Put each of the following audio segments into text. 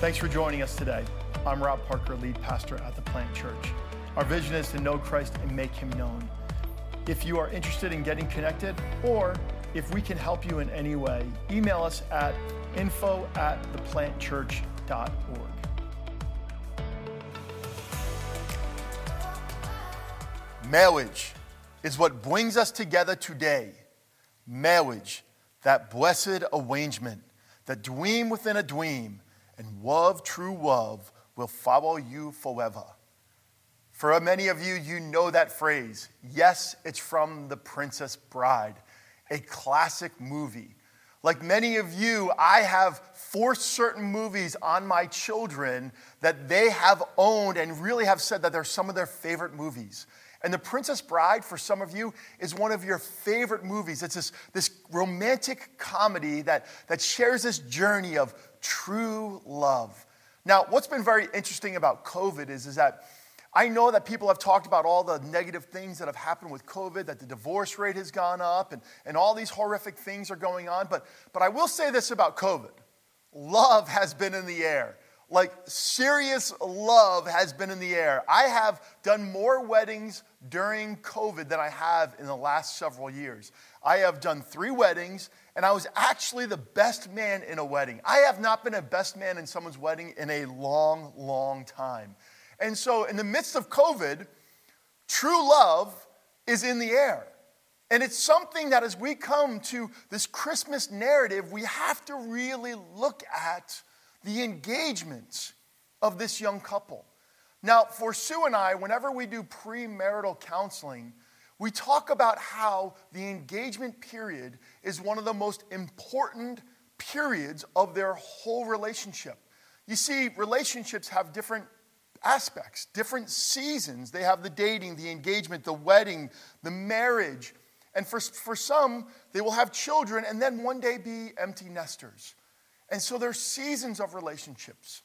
Thanks for joining us today. I'm Rob Parker, lead pastor at the Plant Church. Our vision is to know Christ and make him known. If you are interested in getting connected, or if we can help you in any way, email us at info at theplantchurch.org. Marriage is what brings us together today. Marriage, that blessed arrangement, the dream within a dream, and love, true love, will follow you forever. For many of you, you know that phrase. Yes, it's from The Princess Bride, a classic movie. Like many of you, I have forced certain movies on my children that they have owned and really have said that they're some of their favorite movies. And The Princess Bride, for some of you, is one of your favorite movies. It's this, this romantic comedy that, that shares this journey of true love. Now, what's been very interesting about COVID is, is that I know that people have talked about all the negative things that have happened with COVID, that the divorce rate has gone up, and, and all these horrific things are going on. But, but I will say this about COVID love has been in the air. Like, serious love has been in the air. I have done more weddings during COVID than I have in the last several years. I have done three weddings, and I was actually the best man in a wedding. I have not been a best man in someone's wedding in a long, long time. And so, in the midst of COVID, true love is in the air. And it's something that as we come to this Christmas narrative, we have to really look at the engagement of this young couple. Now, for Sue and I, whenever we do premarital counseling, we talk about how the engagement period is one of the most important periods of their whole relationship. You see, relationships have different aspects, different seasons. They have the dating, the engagement, the wedding, the marriage. And for, for some, they will have children and then one day be empty nesters. And so there's seasons of relationships.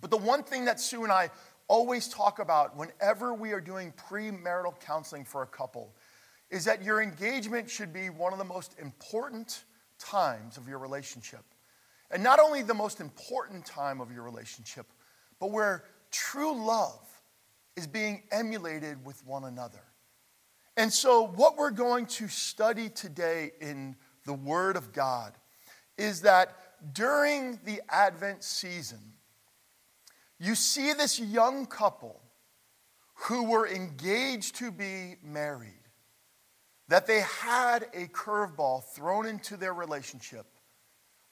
But the one thing that Sue and I always talk about whenever we are doing premarital counseling for a couple is that your engagement should be one of the most important times of your relationship. And not only the most important time of your relationship, but where true love is being emulated with one another. And so, what we're going to study today in the Word of God is that during the Advent season, you see this young couple who were engaged to be married, that they had a curveball thrown into their relationship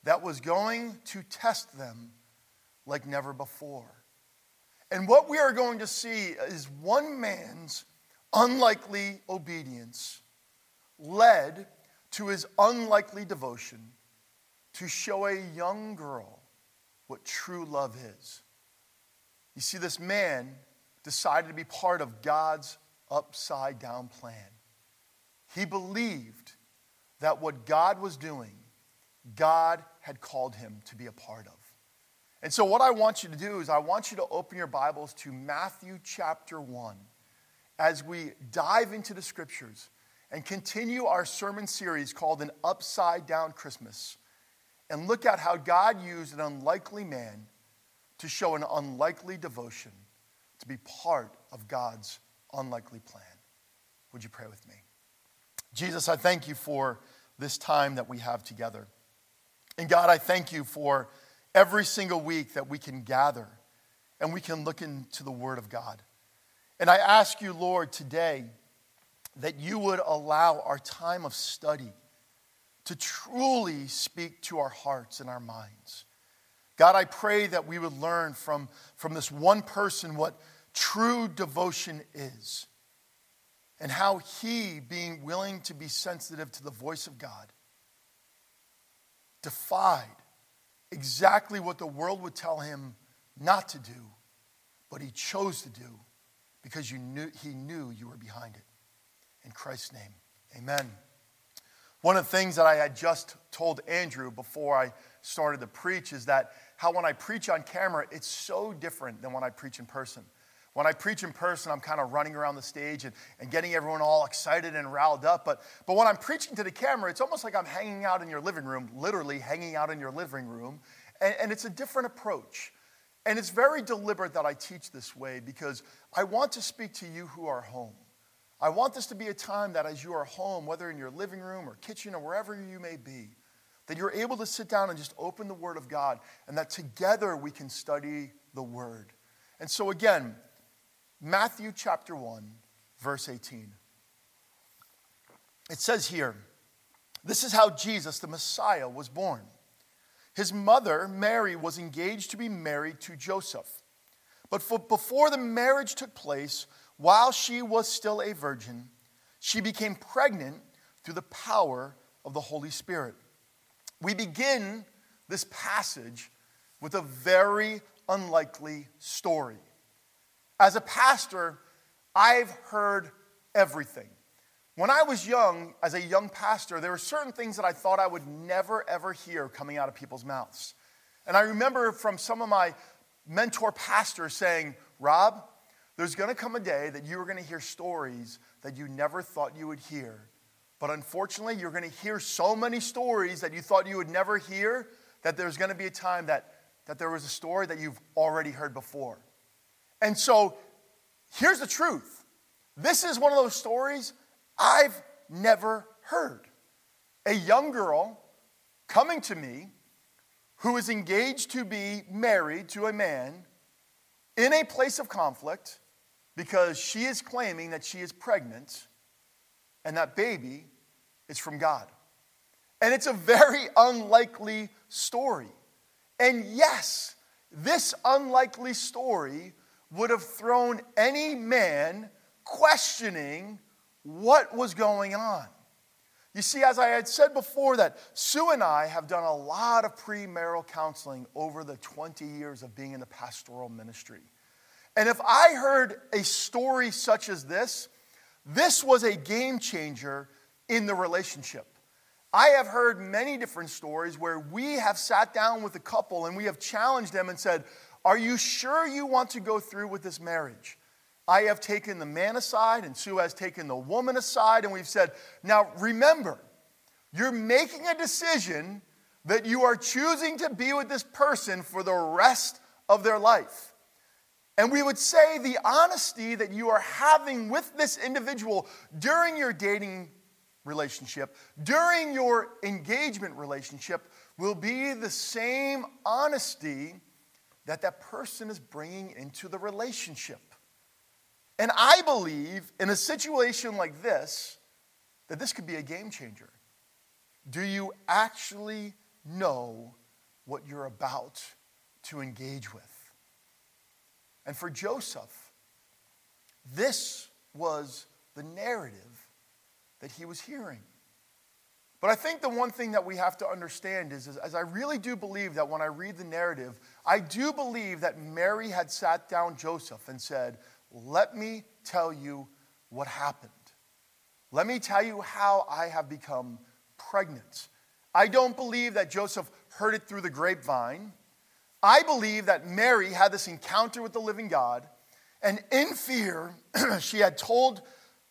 that was going to test them like never before. And what we are going to see is one man's unlikely obedience led to his unlikely devotion to show a young girl what true love is. You see, this man decided to be part of God's upside down plan. He believed that what God was doing, God had called him to be a part of. And so, what I want you to do is, I want you to open your Bibles to Matthew chapter 1 as we dive into the scriptures and continue our sermon series called An Upside Down Christmas and look at how God used an unlikely man to show an unlikely devotion to be part of God's unlikely plan. Would you pray with me? Jesus, I thank you for this time that we have together. And God, I thank you for every single week that we can gather and we can look into the Word of God. And I ask you, Lord, today that you would allow our time of study to truly speak to our hearts and our minds. God, I pray that we would learn from, from this one person what true devotion is and how he, being willing to be sensitive to the voice of God, defied exactly what the world would tell him not to do, but he chose to do because you knew, he knew you were behind it. In Christ's name, amen. One of the things that I had just told Andrew before I started to preach is that how when I preach on camera, it's so different than when I preach in person. When I preach in person, I'm kind of running around the stage and, and getting everyone all excited and riled up. But, but when I'm preaching to the camera, it's almost like I'm hanging out in your living room, literally hanging out in your living room. And, and it's a different approach. And it's very deliberate that I teach this way because I want to speak to you who are home. I want this to be a time that as you are home, whether in your living room or kitchen or wherever you may be, that you're able to sit down and just open the Word of God and that together we can study the Word. And so, again, Matthew chapter 1, verse 18. It says here, this is how Jesus, the Messiah, was born. His mother, Mary, was engaged to be married to Joseph. But for, before the marriage took place, while she was still a virgin, she became pregnant through the power of the Holy Spirit. We begin this passage with a very unlikely story. As a pastor, I've heard everything. When I was young, as a young pastor, there were certain things that I thought I would never, ever hear coming out of people's mouths. And I remember from some of my mentor pastors saying, Rob, there's going to come a day that you are going to hear stories that you never thought you would hear. But unfortunately, you're going to hear so many stories that you thought you would never hear that there's going to be a time that, that there was a story that you've already heard before. And so here's the truth this is one of those stories I've never heard. A young girl coming to me who is engaged to be married to a man in a place of conflict because she is claiming that she is pregnant and that baby is from God. And it's a very unlikely story. And yes, this unlikely story would have thrown any man questioning what was going on. You see, as I had said before, that Sue and I have done a lot of premarital counseling over the 20 years of being in the pastoral ministry. And if I heard a story such as this, this was a game changer in the relationship. I have heard many different stories where we have sat down with a couple and we have challenged them and said, Are you sure you want to go through with this marriage? I have taken the man aside, and Sue has taken the woman aside, and we've said, Now remember, you're making a decision that you are choosing to be with this person for the rest of their life. And we would say the honesty that you are having with this individual during your dating relationship, during your engagement relationship, will be the same honesty that that person is bringing into the relationship. And I believe in a situation like this that this could be a game changer. Do you actually know what you're about to engage with? And for Joseph, this was the narrative that he was hearing. But I think the one thing that we have to understand is, is, as I really do believe that when I read the narrative, I do believe that Mary had sat down Joseph and said, Let me tell you what happened. Let me tell you how I have become pregnant. I don't believe that Joseph heard it through the grapevine. I believe that Mary had this encounter with the living God, and in fear, she had told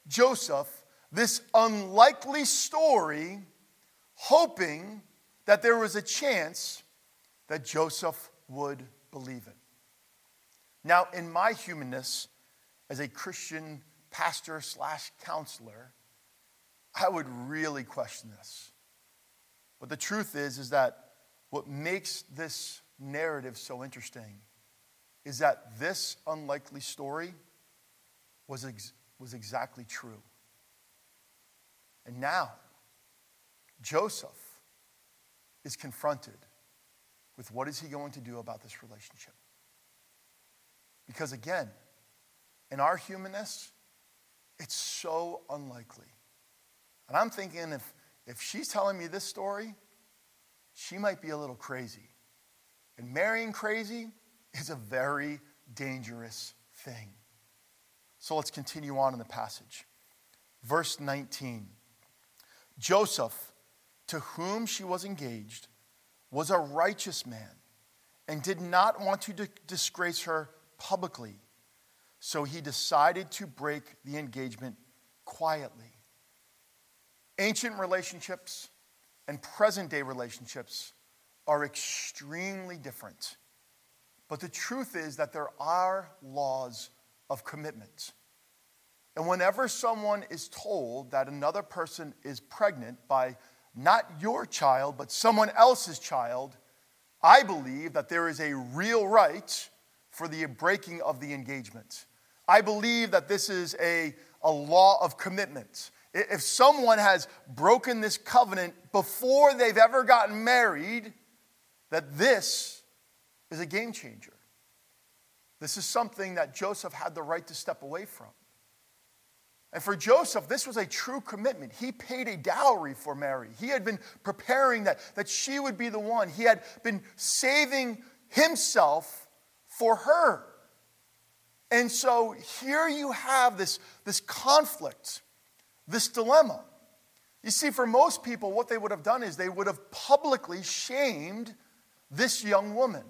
Joseph this unlikely story, hoping that there was a chance that Joseph would believe it. Now, in my humanness, as a Christian pastor slash counselor, I would really question this. But the truth is, is that what makes this narrative so interesting is that this unlikely story was, ex- was exactly true. And now, Joseph is confronted with what is he going to do about this relationship. Because again, in our humanness, it's so unlikely. And I'm thinking if, if she's telling me this story, she might be a little crazy. And marrying crazy is a very dangerous thing. So let's continue on in the passage. Verse 19 Joseph, to whom she was engaged, was a righteous man and did not want to disgrace her publicly. So he decided to break the engagement quietly. Ancient relationships and present day relationships are extremely different. But the truth is that there are laws of commitment. And whenever someone is told that another person is pregnant by not your child, but someone else's child, I believe that there is a real right for the breaking of the engagement. I believe that this is a, a law of commitment. If someone has broken this covenant before they've ever gotten married, that this is a game changer. This is something that Joseph had the right to step away from. And for Joseph, this was a true commitment. He paid a dowry for Mary. He had been preparing that, that she would be the one. He had been saving himself for her. And so here you have this, this conflict, this dilemma. You see, for most people, what they would have done is they would have publicly shamed this young woman.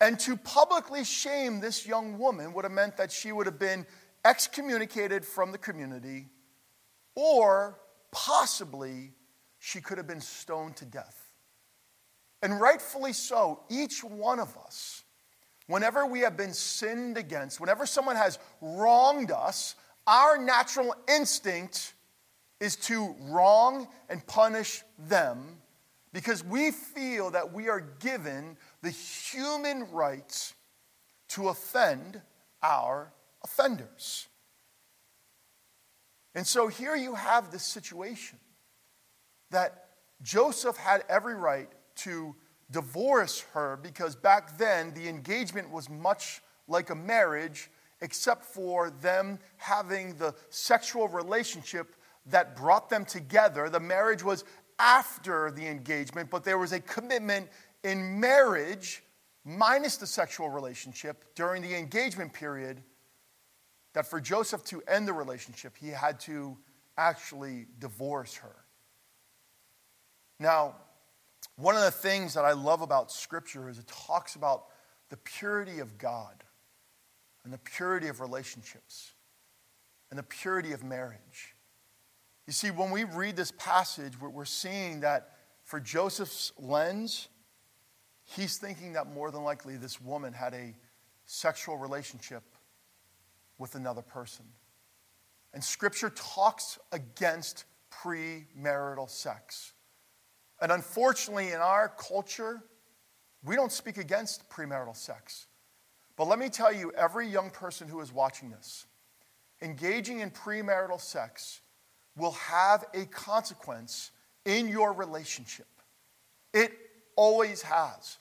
And to publicly shame this young woman would have meant that she would have been excommunicated from the community, or possibly she could have been stoned to death. And rightfully so, each one of us, whenever we have been sinned against, whenever someone has wronged us, our natural instinct is to wrong and punish them because we feel that we are given the human rights to offend our offenders. And so here you have this situation that Joseph had every right to divorce her because back then the engagement was much like a marriage, except for them having the sexual relationship that brought them together. The marriage was after the engagement, but there was a commitment in marriage minus the sexual relationship during the engagement period that for Joseph to end the relationship, he had to actually divorce her. Now, one of the things that I love about Scripture is it talks about the purity of God and the purity of relationships and the purity of marriage. You see, when we read this passage, we're seeing that for Joseph's lens, he's thinking that more than likely this woman had a sexual relationship with another person. And scripture talks against premarital sex. And unfortunately, in our culture, we don't speak against premarital sex. But let me tell you, every young person who is watching this, engaging in premarital sex will have a consequence in your relationship. It always has.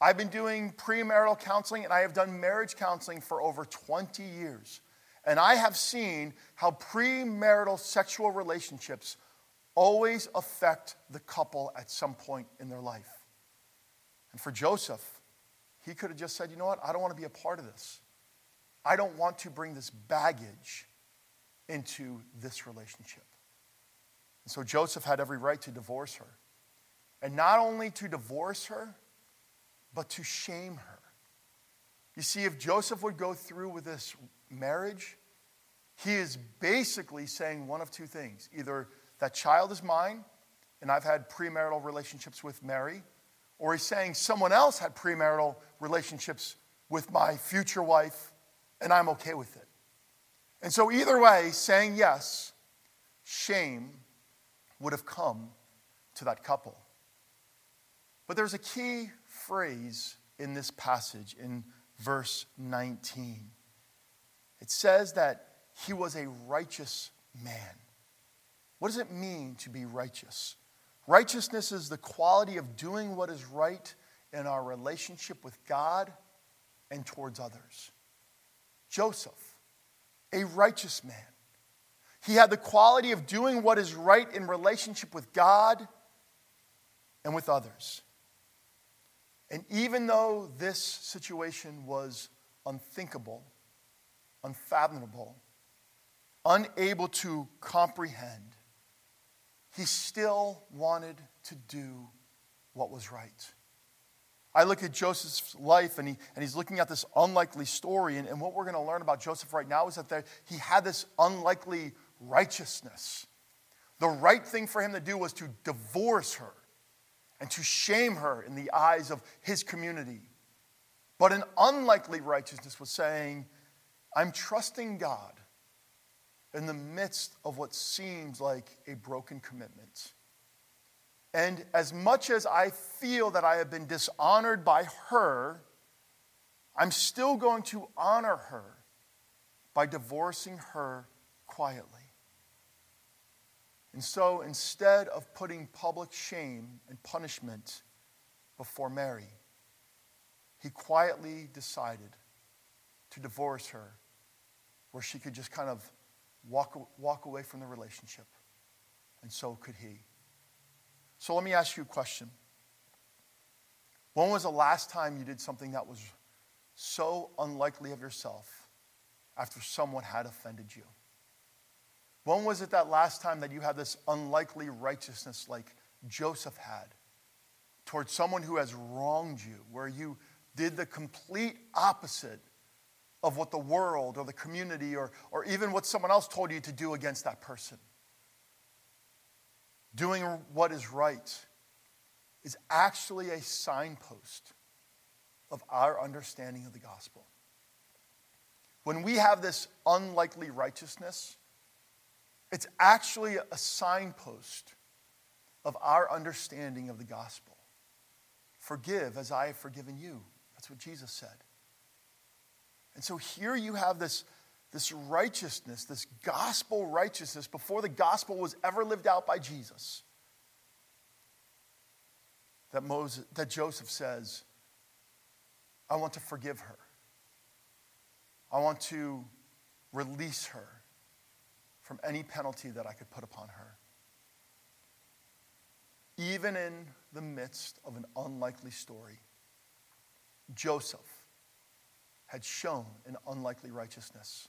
I've been doing premarital counseling and I have done marriage counseling for over 20 years. And I have seen how premarital sexual relationships always affect the couple at some point in their life. And for Joseph, he could have just said, you know what? I don't want to be a part of this. I don't want to bring this baggage into this relationship. And so Joseph had every right to divorce her. And not only to divorce her, but to shame her. You see, if Joseph would go through with this marriage, he is basically saying one of two things either that child is mine, and I've had premarital relationships with Mary, or he's saying someone else had premarital relationships with my future wife, and I'm okay with it. And so, either way, saying yes, shame would have come to that couple. But there's a key phrase in this passage in verse 19. It says that he was a righteous man. What does it mean to be righteous? Righteousness is the quality of doing what is right in our relationship with God and towards others. Joseph, a righteous man. He had the quality of doing what is right in relationship with God and with others. And even though this situation was unthinkable, unfathomable, unable to comprehend, he still wanted to do what was right. I look at Joseph's life and, he, and he's looking at this unlikely story. And, and what we're going to learn about Joseph right now is that there, he had this unlikely righteousness. The right thing for him to do was to divorce her and to shame her in the eyes of his community. But an unlikely righteousness was saying, I'm trusting God in the midst of what seems like a broken commitment. And as much as I feel that I have been dishonored by her, I'm still going to honor her by divorcing her quietly. And so instead of putting public shame and punishment before Mary, he quietly decided to divorce her where she could just kind of walk, walk away from the relationship. And so could he. So let me ask you a question. When was the last time you did something that was so unlikely of yourself after someone had offended you? When was it that last time that you had this unlikely righteousness like Joseph had towards someone who has wronged you, where you did the complete opposite of what the world or the community or, or even what someone else told you to do against that person? Doing what is right is actually a signpost of our understanding of the gospel. When we have this unlikely righteousness, it's actually a signpost of our understanding of the gospel. Forgive as I have forgiven you. That's what Jesus said. And so here you have this, this righteousness, this gospel righteousness before the gospel was ever lived out by Jesus. That, Moses, that Joseph says, I want to forgive her. I want to release her from any penalty that I could put upon her. Even in the midst of an unlikely story, Joseph had shown an unlikely righteousness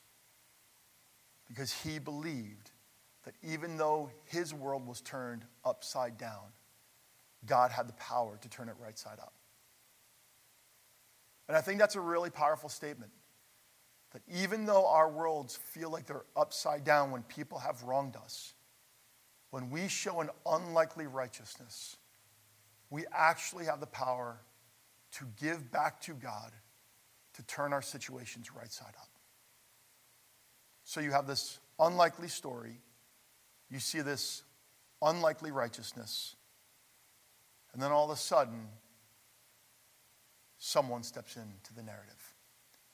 because he believed that even though his world was turned upside down, God had the power to turn it right side up. And I think that's a really powerful statement. That even though our worlds feel like they're upside down when people have wronged us, when we show an unlikely righteousness, we actually have the power to give back to God to turn our situations right side up. So you have this unlikely story, you see this unlikely righteousness, and then all of a sudden, someone steps into the narrative.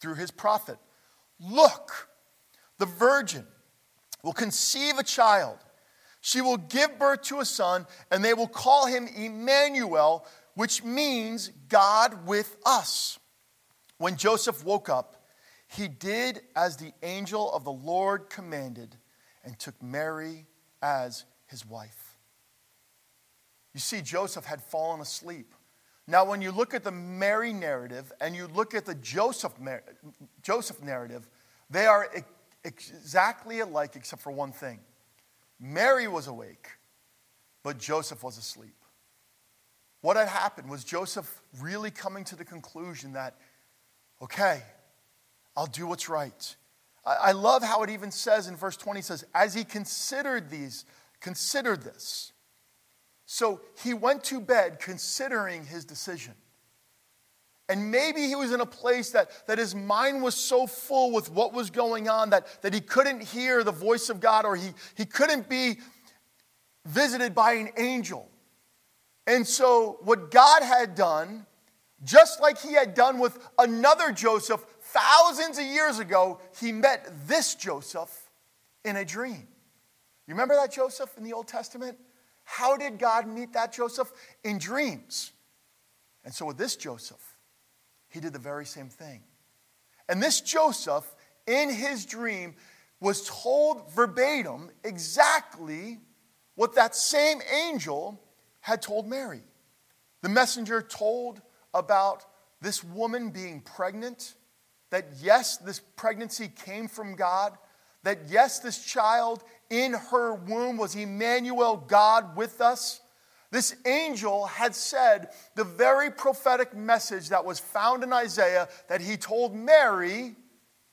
through his prophet. Look, the virgin will conceive a child. She will give birth to a son, and they will call him Emmanuel, which means God with us. When Joseph woke up, he did as the angel of the Lord commanded and took Mary as his wife. You see, Joseph had fallen asleep now, when you look at the Mary narrative and you look at the Joseph, Joseph narrative, they are exactly alike except for one thing. Mary was awake, but Joseph was asleep. What had happened was Joseph really coming to the conclusion that, okay, I'll do what's right. I love how it even says in verse 20 says, as he considered these, considered this. So he went to bed considering his decision. And maybe he was in a place that, that his mind was so full with what was going on that, that he couldn't hear the voice of God or he, he couldn't be visited by an angel. And so, what God had done, just like he had done with another Joseph thousands of years ago, he met this Joseph in a dream. You remember that Joseph in the Old Testament? How did God meet that Joseph? In dreams. And so with this Joseph, he did the very same thing. And this Joseph, in his dream, was told verbatim exactly what that same angel had told Mary. The messenger told about this woman being pregnant, that yes, this pregnancy came from God, that yes, this child in her womb was Emmanuel, God with us. This angel had said the very prophetic message that was found in Isaiah that he told Mary,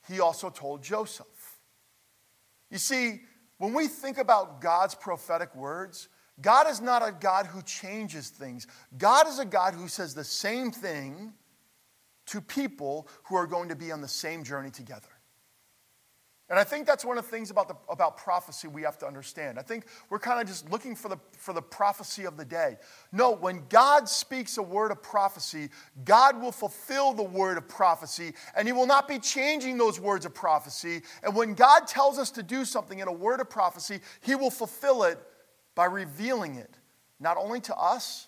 he also told Joseph. You see, when we think about God's prophetic words, God is not a God who changes things. God is a God who says the same thing to people who are going to be on the same journey together. And I think that's one of the things about, the, about prophecy we have to understand. I think we're kind of just looking for the, for the prophecy of the day. No, when God speaks a word of prophecy, God will fulfill the word of prophecy, and He will not be changing those words of prophecy. And when God tells us to do something in a word of prophecy, He will fulfill it by revealing it, not only to us,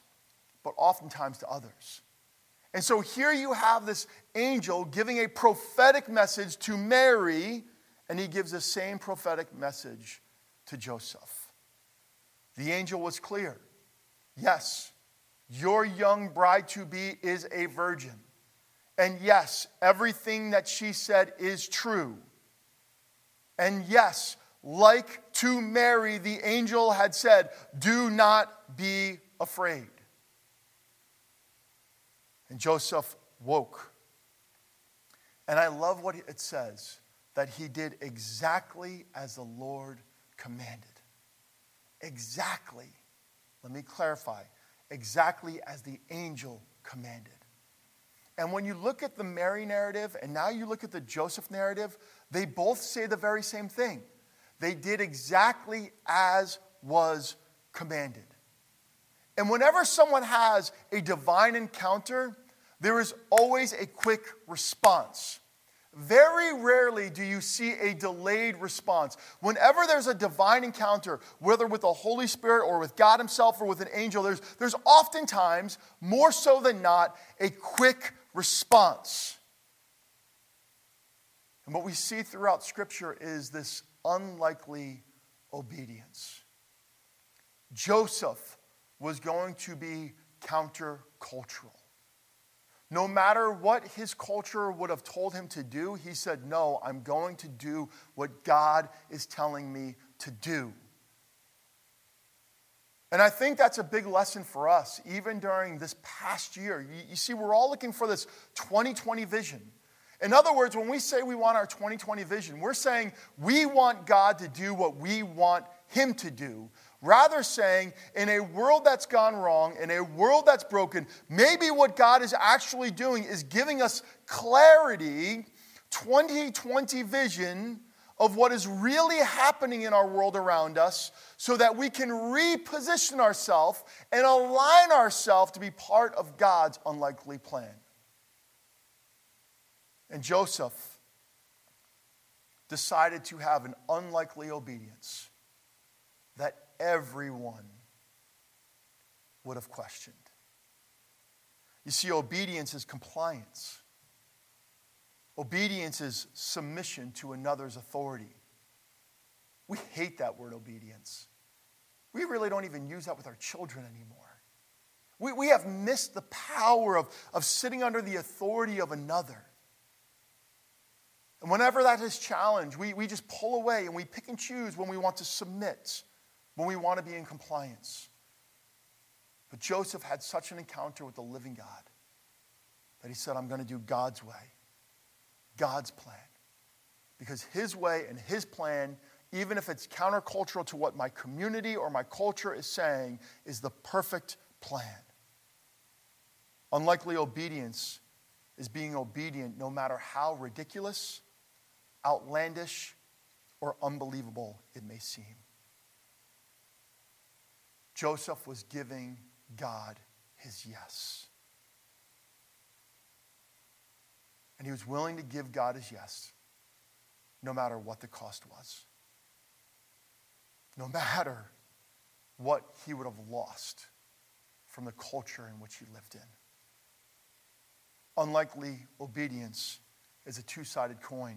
but oftentimes to others. And so here you have this angel giving a prophetic message to Mary and he gives the same prophetic message to Joseph. The angel was clear. Yes, your young bride to be is a virgin. And yes, everything that she said is true. And yes, like to Mary, the angel had said, Do not be afraid. And Joseph woke. And I love what it says that he did exactly as the Lord commanded. Exactly. Let me clarify. Exactly as the angel commanded. And when you look at the Mary narrative and now you look at the Joseph narrative, they both say the very same thing. They did exactly as was commanded. And whenever someone has a divine encounter, there is always a quick response. Very rarely do you see a delayed response. Whenever there's a divine encounter, whether with the Holy Spirit or with God Himself or with an angel, there's, there's oftentimes, more so than not, a quick response. And what we see throughout Scripture is this unlikely obedience. Joseph was going to be countercultural. No matter what his culture would have told him to do, he said, No, I'm going to do what God is telling me to do. And I think that's a big lesson for us, even during this past year. You, see, we're all looking for this 2020 vision. In other words, when we say we want our 2020 vision, we're saying we want God to do what we want Him to do, Rather, saying, in a world that's gone wrong, in a world that's broken, maybe what God is actually doing is giving us clarity, 2020 vision of what is really happening in our world around us so that we can reposition ourselves and align ourselves to be part of God's unlikely plan. And Joseph decided to have an unlikely obedience everyone would have questioned. You see, obedience is compliance. Obedience is submission to another's authority. We hate that word obedience. We really don't even use that with our children anymore. We, we have missed the power of, of sitting under the authority of another. And whenever that is challenged, we, we just pull away and we pick and choose when we want to submit when we want to be in compliance. But Joseph had such an encounter with the living God that he said, I'm going to do God's way, God's plan. Because his way and his plan, even if it's countercultural to what my community or my culture is saying, is the perfect plan. Unlikely obedience is being obedient no matter how ridiculous, outlandish, or unbelievable it may seem. Joseph was giving God his yes. And he was willing to give God his yes, no matter what the cost was, no matter what he would have lost from the culture in which he lived in. Unlikely obedience is a two sided coin.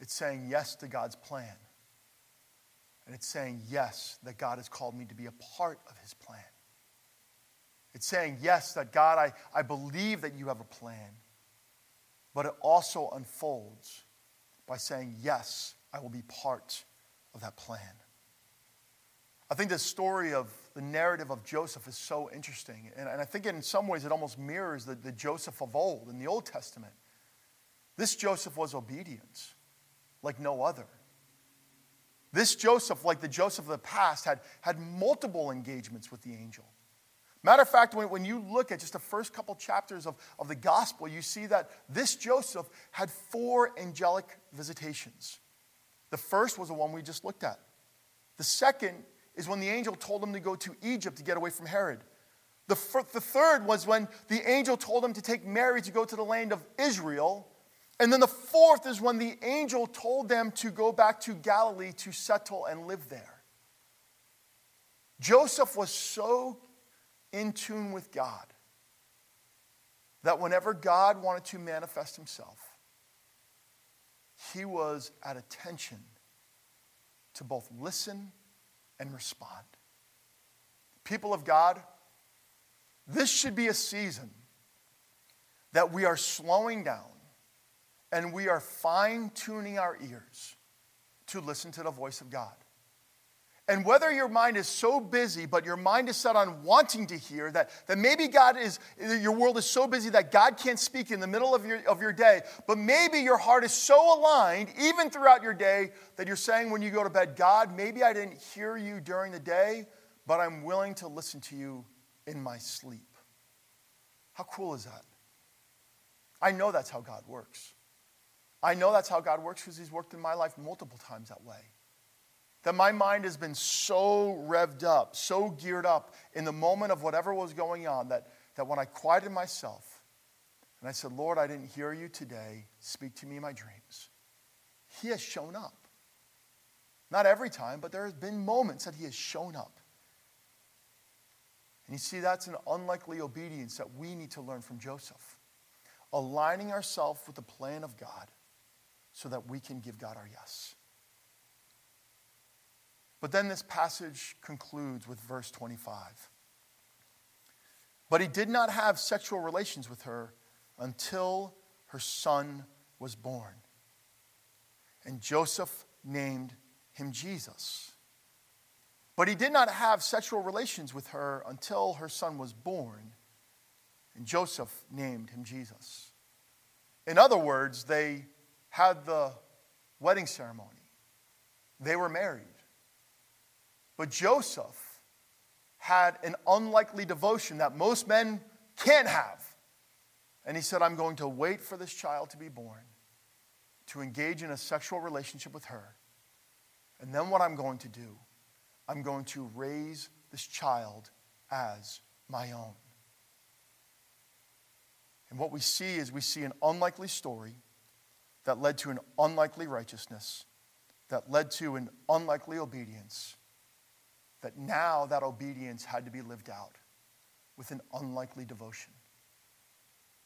It's saying yes to God's plan and it's saying, yes, that God has called me to be a part of his plan. It's saying, yes, that God, I, I believe that you have a plan. But it also unfolds by saying, yes, I will be part of that plan. I think the story of the narrative of Joseph is so interesting. And, and I think in some ways it almost mirrors the, the Joseph of old in the Old Testament. This Joseph was obedient like no other. This Joseph, like the Joseph of the past, had, had multiple engagements with the angel. Matter of fact, when, when you look at just the first couple chapters of, of the gospel, you see that this Joseph had four angelic visitations. The first was the one we just looked at. The second is when the angel told him to go to Egypt to get away from Herod. The, the third was when the angel told him to take Mary to go to the land of Israel. And then the fourth is when the angel told them to go back to Galilee to settle and live there. Joseph was so in tune with God that whenever God wanted to manifest himself, he was at attention to both listen and respond. People of God, this should be a season that we are slowing down and we are fine tuning our ears to listen to the voice of God. And whether your mind is so busy, but your mind is set on wanting to hear, that, that maybe God is, your world is so busy that God can't speak in the middle of your, of your day, but maybe your heart is so aligned, even throughout your day, that you're saying when you go to bed, God, maybe I didn't hear you during the day, but I'm willing to listen to you in my sleep. How cool is that? I know that's how God works. I know that's how God works because He's worked in my life multiple times that way. That my mind has been so revved up, so geared up in the moment of whatever was going on that, that when I quieted myself and I said, Lord, I didn't hear you today, speak to me in my dreams, He has shown up. Not every time, but there has been moments that He has shown up. And you see, that's an unlikely obedience that we need to learn from Joseph. Aligning ourselves with the plan of God so that we can give God our yes. But then this passage concludes with verse 25. But he did not have sexual relations with her until her son was born. And Joseph named him Jesus. But he did not have sexual relations with her until her son was born. And Joseph named him Jesus. In other words, they had the wedding ceremony, they were married. But Joseph had an unlikely devotion that most men can't have. And he said, I'm going to wait for this child to be born, to engage in a sexual relationship with her. And then what I'm going to do, I'm going to raise this child as my own. And what we see is we see an unlikely story that led to an unlikely righteousness, that led to an unlikely obedience, that now that obedience had to be lived out with an unlikely devotion.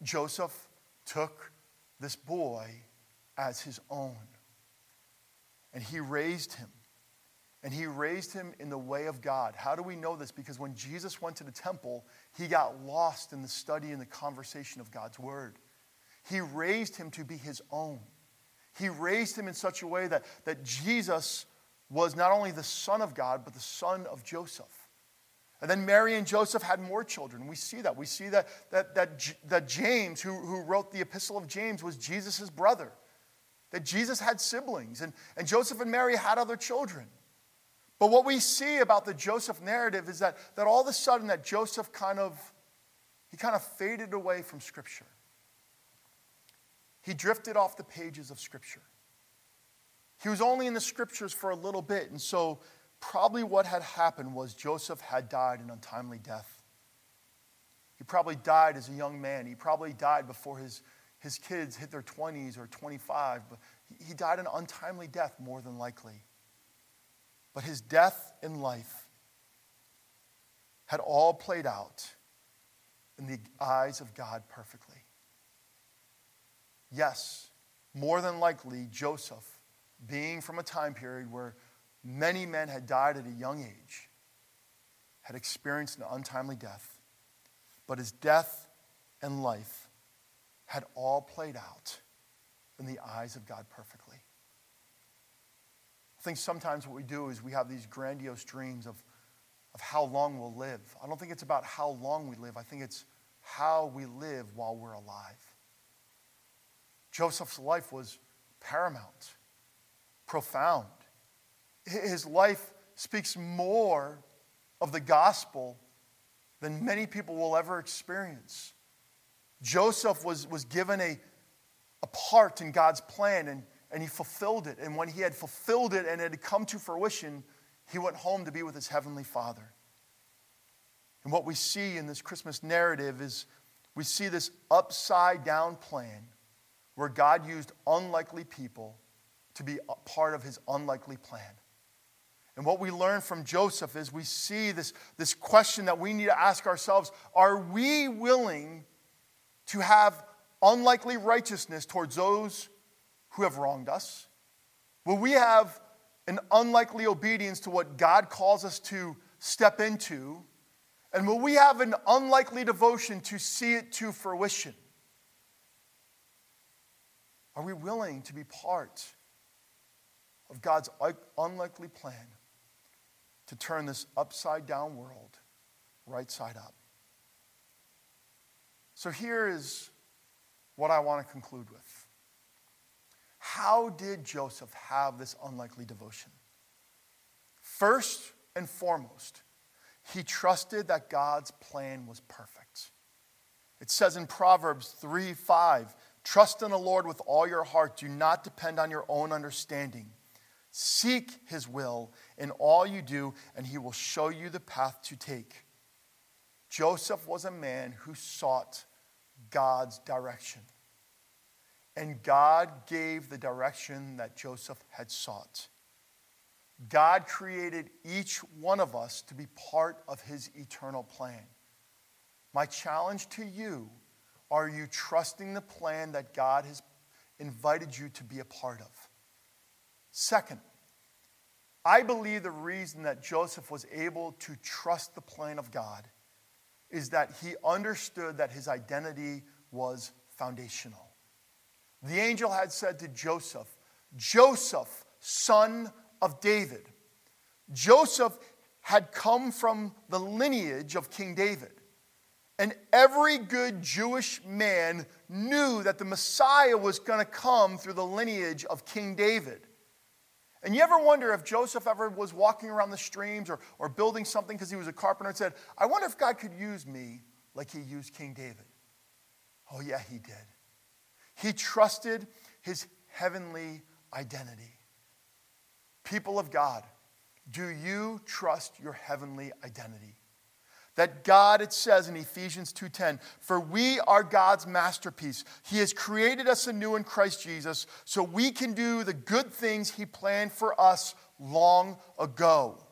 Joseph took this boy as his own, and he raised him. And he raised him in the way of God. How do we know this? Because when Jesus went to the temple, he got lost in the study and the conversation of God's word. He raised him to be his own. He raised him in such a way that, that Jesus was not only the son of God, but the son of Joseph. And then Mary and Joseph had more children. We see that. We see that, that, that, that James, who, who wrote the epistle of James, was Jesus' brother. That Jesus had siblings. And, and Joseph and Mary had other children. But what we see about the Joseph narrative is that, that all of a sudden that Joseph kind of, he kind of faded away from Scripture. He drifted off the pages of Scripture. He was only in the Scriptures for a little bit, and so probably what had happened was Joseph had died an untimely death. He probably died as a young man. He probably died before his, his kids hit their 20s or 25, but he died an untimely death, more than likely. But his death in life had all played out in the eyes of God perfectly. Yes, more than likely, Joseph, being from a time period where many men had died at a young age, had experienced an untimely death. but his death and life had all played out in the eyes of God perfectly. I think sometimes what we do is we have these grandiose dreams of, of how long we'll live. I don't think it's about how long we live, I think it's how we live while we're alive. Joseph's life was paramount, profound. His life speaks more of the gospel than many people will ever experience. Joseph was, was given a, a part in God's plan and, and he fulfilled it. And when he had fulfilled it and it had come to fruition, he went home to be with his heavenly father. And what we see in this Christmas narrative is we see this upside down plan where God used unlikely people to be part of his unlikely plan. And what we learn from Joseph is we see this, this question that we need to ask ourselves are we willing to have unlikely righteousness towards those who have wronged us? Will we have an unlikely obedience to what God calls us to step into? And will we have an unlikely devotion to see it to fruition? Are we willing to be part of God's unlikely plan to turn this upside down world right side up? So here is what I want to conclude with. How did Joseph have this unlikely devotion? First and foremost, he trusted that God's plan was perfect. It says in Proverbs 3 5, Trust in the Lord with all your heart. Do not depend on your own understanding. Seek his will in all you do, and he will show you the path to take. Joseph was a man who sought God's direction. And God gave the direction that Joseph had sought. God created each one of us to be part of his eternal plan. My challenge to you are you trusting the plan that God has invited you to be a part of? Second, I believe the reason that Joseph was able to trust the plan of God is that he understood that his identity was foundational. The angel had said to Joseph, Joseph, son of David. Joseph had come from the lineage of King David. And every good Jewish man knew that the Messiah was going to come through the lineage of King David. And you ever wonder if Joseph ever was walking around the streams or, or building something because he was a carpenter and said, I wonder if God could use me like he used King David? Oh, yeah, he did. He trusted his heavenly identity. People of God, do you trust your heavenly identity? That God it says in Ephesians 2:10 for we are God's masterpiece. He has created us anew in Christ Jesus so we can do the good things he planned for us long ago.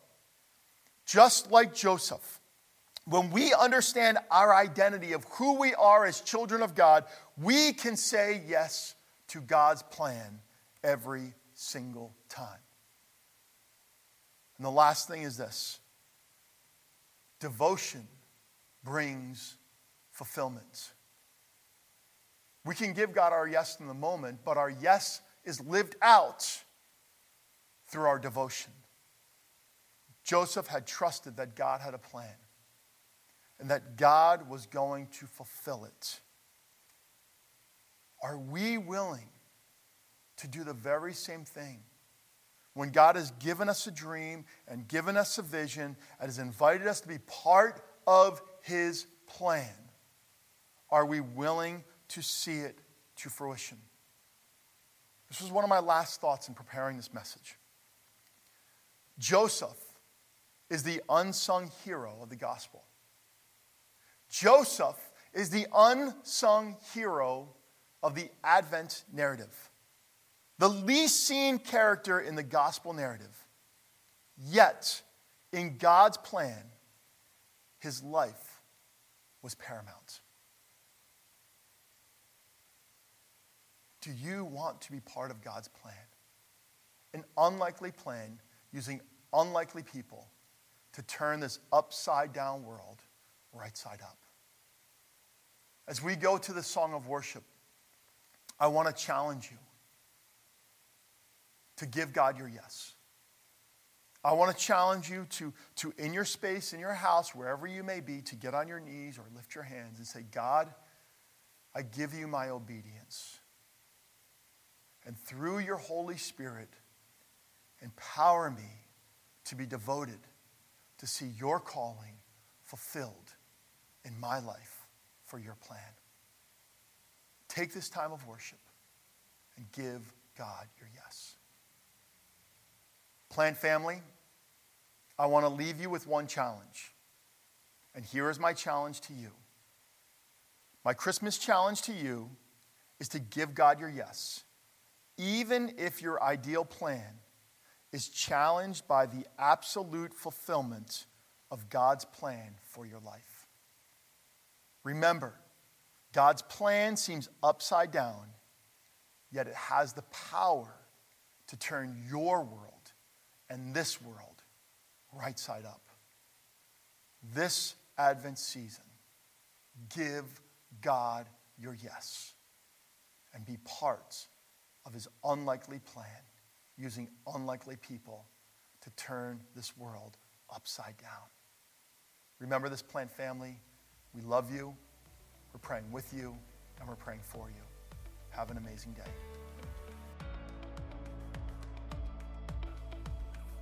Just like Joseph when we understand our identity of who we are as children of God we can say yes to God's plan every single time. And the last thing is this Devotion brings fulfillment. We can give God our yes in the moment, but our yes is lived out through our devotion. Joseph had trusted that God had a plan and that God was going to fulfill it. Are we willing to do the very same thing? When God has given us a dream and given us a vision and has invited us to be part of his plan, are we willing to see it to fruition? This was one of my last thoughts in preparing this message. Joseph is the unsung hero of the gospel. Joseph is the unsung hero of the Advent narrative the least seen character in the gospel narrative. Yet, in God's plan, his life was paramount. Do you want to be part of God's plan? An unlikely plan using unlikely people to turn this upside down world right side up. As we go to the song of worship, I want to challenge you to give God your yes. I want to challenge you to, to, in your space, in your house, wherever you may be, to get on your knees or lift your hands and say, God, I give you my obedience. And through your Holy Spirit, empower me to be devoted to see your calling fulfilled in my life for your plan. Take this time of worship and give God your yes. Plant family, I want to leave you with one challenge. And here is my challenge to you. My Christmas challenge to you is to give God your yes, even if your ideal plan is challenged by the absolute fulfillment of God's plan for your life. Remember, God's plan seems upside down, yet it has the power to turn your world and this world right side up. This Advent season, give God your yes and be part of his unlikely plan using unlikely people to turn this world upside down. Remember this plant family. We love you. We're praying with you and we're praying for you. Have an amazing day.